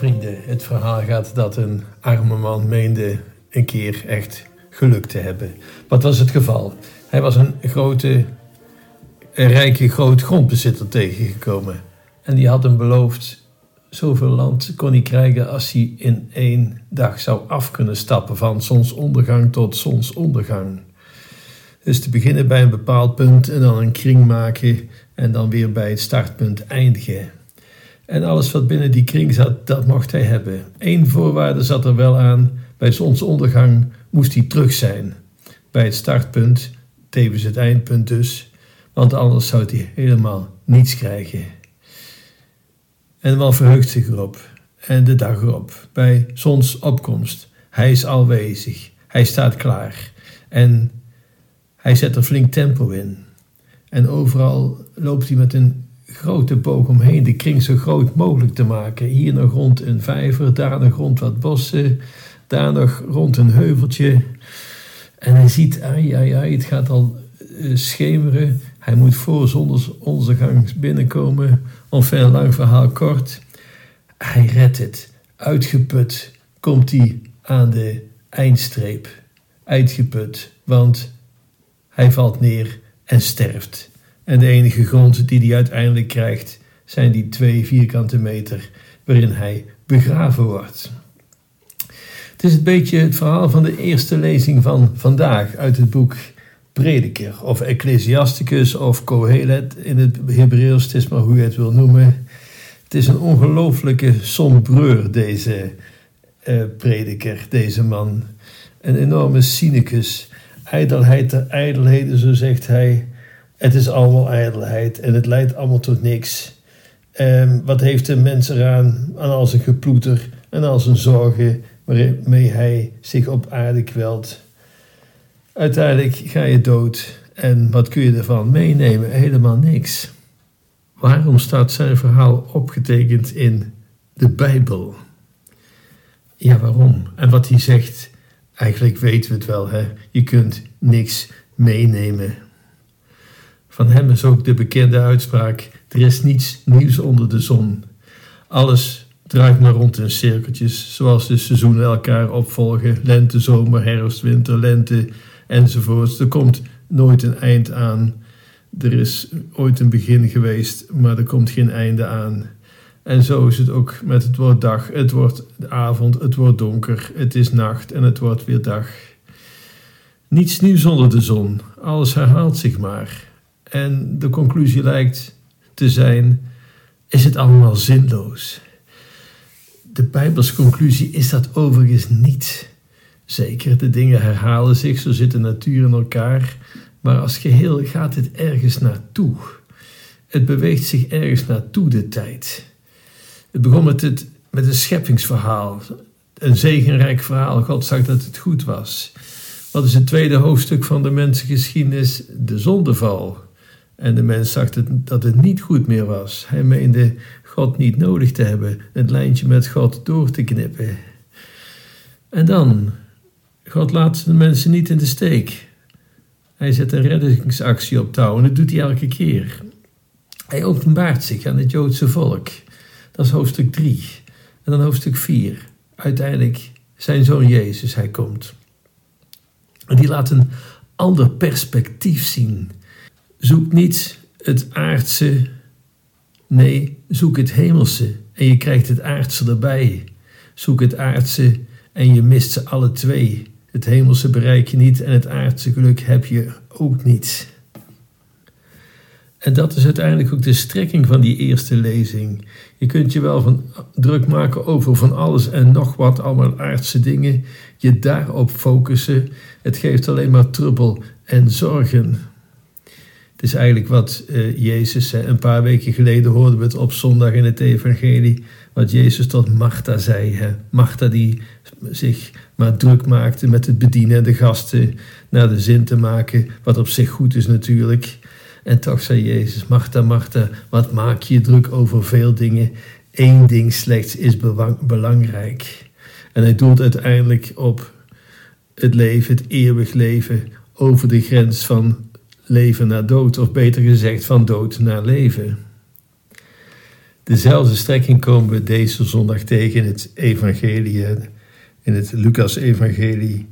Vrienden, het verhaal gaat dat een arme man meende een keer echt geluk te hebben. Wat was het geval? Hij was een grote, rijke groot grondbezitter tegengekomen. En die had hem beloofd, zoveel land kon hij krijgen als hij in één dag zou af kunnen stappen van zonsondergang tot zonsondergang. Dus te beginnen bij een bepaald punt en dan een kring maken en dan weer bij het startpunt eindigen. En alles wat binnen die kring zat, dat mocht hij hebben. Eén voorwaarde zat er wel aan: bij zonsondergang moest hij terug zijn. Bij het startpunt, tevens het eindpunt dus, want anders zou hij helemaal niets krijgen. En man verheugt zich erop. En de dag erop, bij zonsopkomst. Hij is alwezig. Hij staat klaar. En hij zet er flink tempo in. En overal loopt hij met een grote boog omheen, de kring zo groot mogelijk te maken. Hier nog rond een vijver, daar nog rond wat bossen, daar nog rond een heuveltje. En hij ziet, ai, ai, ai, het gaat al uh, schemeren. Hij moet voor zonsondergang binnenkomen. Of een lang verhaal kort. Hij redt het. Uitgeput komt hij aan de eindstreep. Uitgeput, want hij valt neer en sterft. En de enige grond die hij uiteindelijk krijgt, zijn die twee vierkante meter waarin hij begraven wordt. Het is een beetje het verhaal van de eerste lezing van vandaag uit het boek Prediker of Ecclesiasticus of Kohelet in het Hebreeuws, het is maar hoe je het wil noemen. Het is een ongelooflijke sombreur, deze uh, prediker, deze man. Een enorme cynicus. Ijdelheid der ijdelheden, zo zegt hij. Het is allemaal ijdelheid en het leidt allemaal tot niks. Um, wat heeft de mens eraan aan al zijn geploeter en al zijn zorgen waarmee hij zich op aarde kwelt? Uiteindelijk ga je dood en wat kun je ervan meenemen? Helemaal niks. Waarom staat zijn verhaal opgetekend in de Bijbel? Ja, waarom? En wat hij zegt, eigenlijk weten we het wel, hè? Je kunt niks meenemen. Van hem is ook de bekende uitspraak: er is niets nieuws onder de zon. Alles draait maar rond in cirkeltjes, zoals de seizoenen elkaar opvolgen: lente, zomer, herfst, winter, lente enzovoorts. Er komt nooit een eind aan. Er is ooit een begin geweest, maar er komt geen einde aan. En zo is het ook met het woord dag. Het wordt avond, het wordt donker, het is nacht en het wordt weer dag. Niets nieuws onder de zon, alles herhaalt zich maar. En de conclusie lijkt te zijn: is het allemaal zinloos? De Bijbelse conclusie is dat overigens niet. Zeker, de dingen herhalen zich, zo zit de natuur in elkaar, maar als geheel gaat het ergens naartoe. Het beweegt zich ergens naartoe, de tijd. Het begon met, het, met een scheppingsverhaal, een zegenrijk verhaal. God zag dat het goed was. Wat is het tweede hoofdstuk van de mensengeschiedenis? De zondeval. En de mens zag dat het niet goed meer was. Hij meende God niet nodig te hebben, het lijntje met God door te knippen. En dan, God laat de mensen niet in de steek. Hij zet een reddingsactie op touw en dat doet hij elke keer. Hij openbaart zich aan het Joodse volk. Dat is hoofdstuk 3. En dan hoofdstuk 4. Uiteindelijk zijn zoon Jezus, hij komt. En die laat een ander perspectief zien. Zoek niet het aardse, nee, zoek het hemelse en je krijgt het aardse erbij. Zoek het aardse en je mist ze alle twee. Het hemelse bereik je niet en het aardse geluk heb je ook niet. En dat is uiteindelijk ook de strekking van die eerste lezing. Je kunt je wel van druk maken over van alles en nog wat, allemaal aardse dingen. Je daarop focussen. Het geeft alleen maar trubbel en zorgen. Het is eigenlijk wat uh, Jezus, een paar weken geleden hoorden we het op zondag in het evangelie, wat Jezus tot Martha zei. Martha die zich maar druk maakte met het bedienen en de gasten naar de zin te maken, wat op zich goed is natuurlijk. En toch zei Jezus, Martha, Martha, wat maak je druk over veel dingen? Eén ding slechts is belangrijk. En hij doelt uiteindelijk op het leven, het eeuwig leven, over de grens van leven naar dood, of beter gezegd van dood naar leven. Dezelfde strekking komen we deze zondag tegen in het evangelie, in het Lucas-evangelie.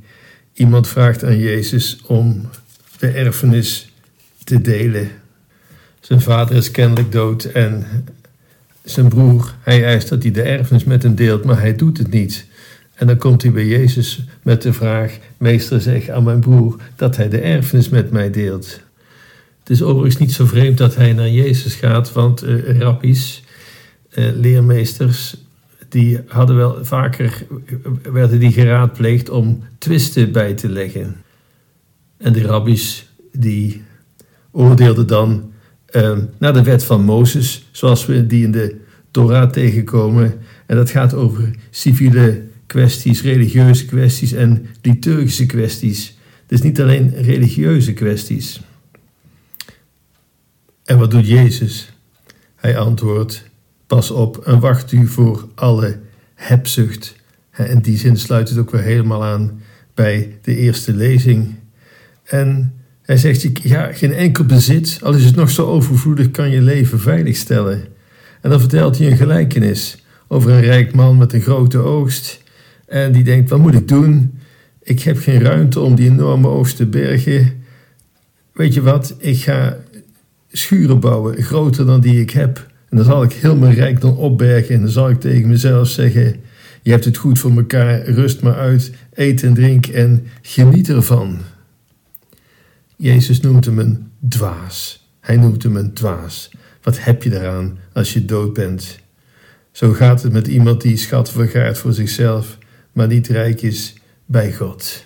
Iemand vraagt aan Jezus om de erfenis te delen. Zijn vader is kennelijk dood en zijn broer, hij eist dat hij de erfenis met hem deelt, maar hij doet het niet. En dan komt hij bij Jezus met de vraag: Meester, zeg aan mijn broer dat hij de erfenis met mij deelt. Het is overigens niet zo vreemd dat hij naar Jezus gaat, want uh, rabbies, uh, leermeesters, die hadden wel vaker, werden die geraadpleegd om twisten bij te leggen. En de rabbies die oordeelden dan uh, naar de wet van Mozes, zoals we die in de Torah tegenkomen. En dat gaat over civiele kwesties, religieuze kwesties en liturgische kwesties. Dus niet alleen religieuze kwesties. En wat doet Jezus? Hij antwoordt: Pas op en wacht u voor alle hebzucht. In die zin sluit het ook weer helemaal aan bij de eerste lezing. En hij zegt: Ja, geen enkel bezit, al is het nog zo overvloedig, kan je leven veiligstellen. En dan vertelt hij een gelijkenis over een rijk man met een grote oogst. En die denkt: Wat moet ik doen? Ik heb geen ruimte om die enorme oogst te bergen. Weet je wat? Ik ga schuren bouwen, groter dan die ik heb. En dan zal ik heel mijn rijkdom opbergen. En dan zal ik tegen mezelf zeggen: Je hebt het goed voor elkaar, rust maar uit, eet en drink en geniet ervan. Jezus noemt hem een dwaas. Hij noemt hem een dwaas. Wat heb je daaraan als je dood bent? Zo gaat het met iemand die schat vergaart voor zichzelf, maar niet rijk is bij God.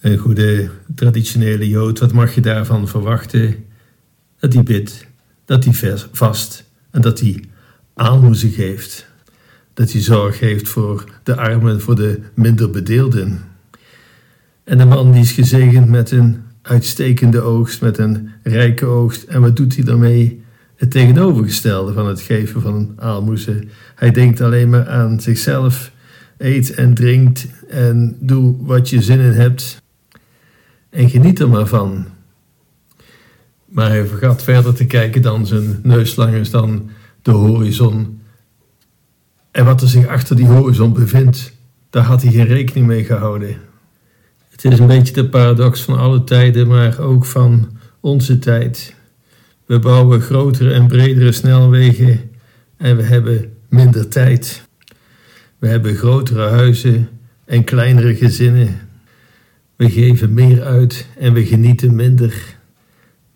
Een goede traditionele Jood, wat mag je daarvan verwachten? Dat hij bidt, dat hij vast en dat hij aalmoezen geeft. Dat hij zorg heeft voor de armen, voor de minder bedeelden. En de man die is gezegend met een uitstekende oogst, met een rijke oogst. En wat doet hij daarmee? Het tegenovergestelde van het geven van een aalmoezen. Hij denkt alleen maar aan zichzelf. Eet en drinkt en doe wat je zin in hebt. En geniet er maar van. Maar hij vergat verder te kijken dan zijn neuslangers, dan de horizon. En wat er zich achter die horizon bevindt, daar had hij geen rekening mee gehouden. Het is een beetje de paradox van alle tijden, maar ook van onze tijd. We bouwen grotere en bredere snelwegen en we hebben minder tijd. We hebben grotere huizen en kleinere gezinnen. We geven meer uit en we genieten minder.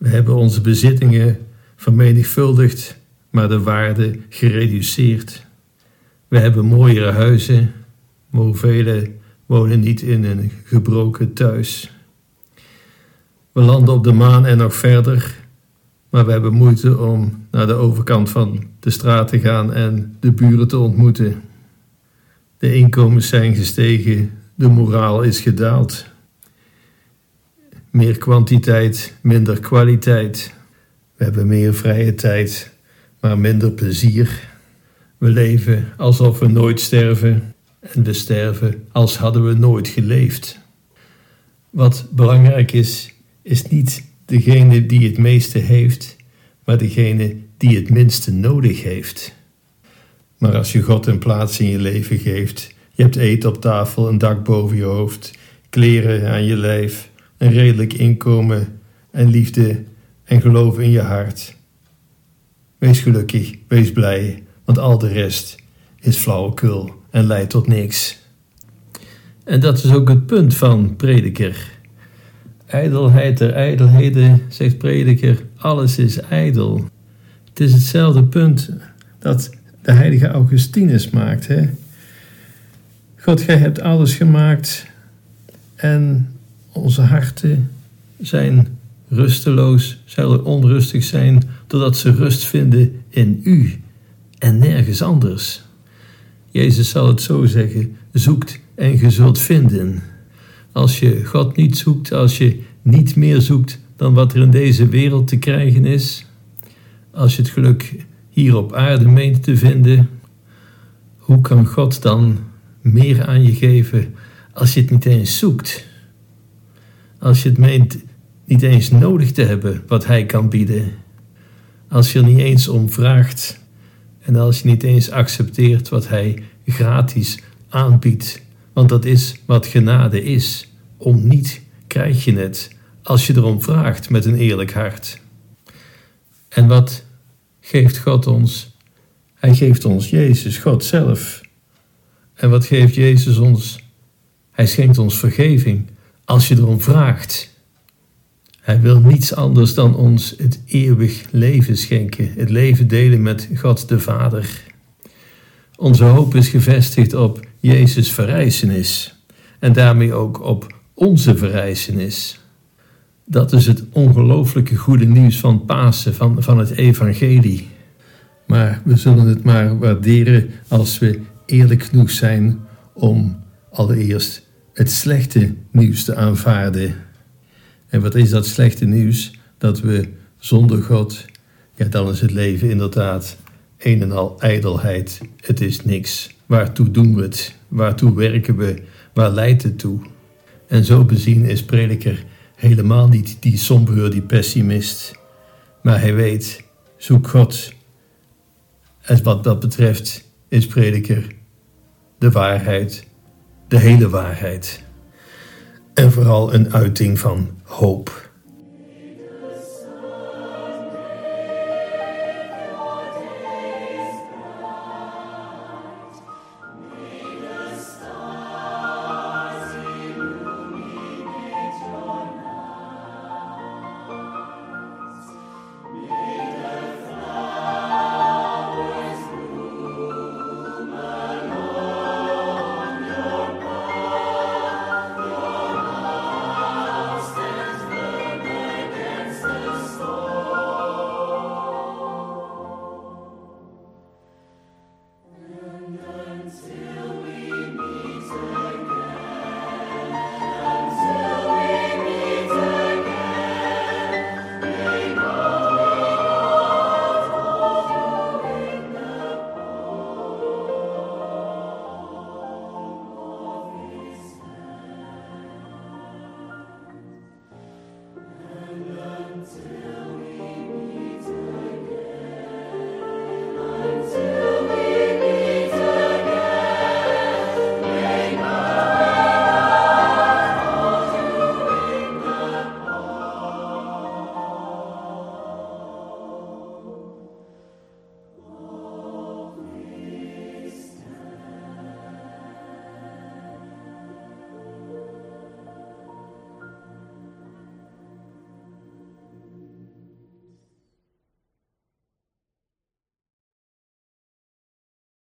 We hebben onze bezittingen vermenigvuldigd, maar de waarde gereduceerd. We hebben mooiere huizen, maar hoeveel wonen niet in een gebroken thuis. We landen op de maan en nog verder, maar we hebben moeite om naar de overkant van de straat te gaan en de buren te ontmoeten. De inkomens zijn gestegen, de moraal is gedaald. Meer kwantiteit, minder kwaliteit. We hebben meer vrije tijd, maar minder plezier. We leven alsof we nooit sterven en we sterven als hadden we nooit geleefd. Wat belangrijk is, is niet degene die het meeste heeft, maar degene die het minste nodig heeft. Maar als je God een plaats in je leven geeft, je hebt eten op tafel, een dak boven je hoofd, kleren aan je lijf, een redelijk inkomen en liefde en geloof in je hart. Wees gelukkig, wees blij, want al de rest is flauwekul en leidt tot niks. En dat is ook het punt van prediker. Ijdelheid der ijdelheden, zegt prediker, alles is ijdel. Het is hetzelfde punt dat de heilige Augustinus maakt. Hè? God, gij hebt alles gemaakt en onze harten zijn rusteloos, zullen onrustig zijn, doordat ze rust vinden in u en nergens anders. Jezus zal het zo zeggen: zoekt en je zult vinden. Als je God niet zoekt, als je niet meer zoekt dan wat er in deze wereld te krijgen is, als je het geluk hier op aarde meent te vinden, hoe kan God dan meer aan je geven als je het niet eens zoekt? Als je het meent niet eens nodig te hebben wat Hij kan bieden, als je er niet eens om vraagt En als je niet eens accepteert wat Hij gratis aanbiedt, want dat is wat genade is. Om niet krijg je het als je erom vraagt met een eerlijk hart. En wat geeft God ons? Hij geeft ons Jezus, God zelf. En wat geeft Jezus ons? Hij schenkt ons vergeving als je erom vraagt. Hij wil niets anders dan ons het eeuwig leven schenken, het leven delen met God de Vader. Onze hoop is gevestigd op Jezus' verrijzenis en daarmee ook op onze verrijzenis. Dat is het ongelooflijke goede nieuws van Pasen, van, van het Evangelie. Maar we zullen het maar waarderen als we eerlijk genoeg zijn om allereerst het slechte nieuws te aanvaarden. En wat is dat slechte nieuws? Dat we zonder God, ja, dan is het leven inderdaad een en al ijdelheid. Het is niks. Waartoe doen we het? Waartoe werken we? Waar leidt het toe? En zo bezien is prediker helemaal niet die sombeur, die pessimist. Maar hij weet, zoek God. En wat dat betreft is prediker de waarheid, de hele waarheid. En vooral een uiting van hoop.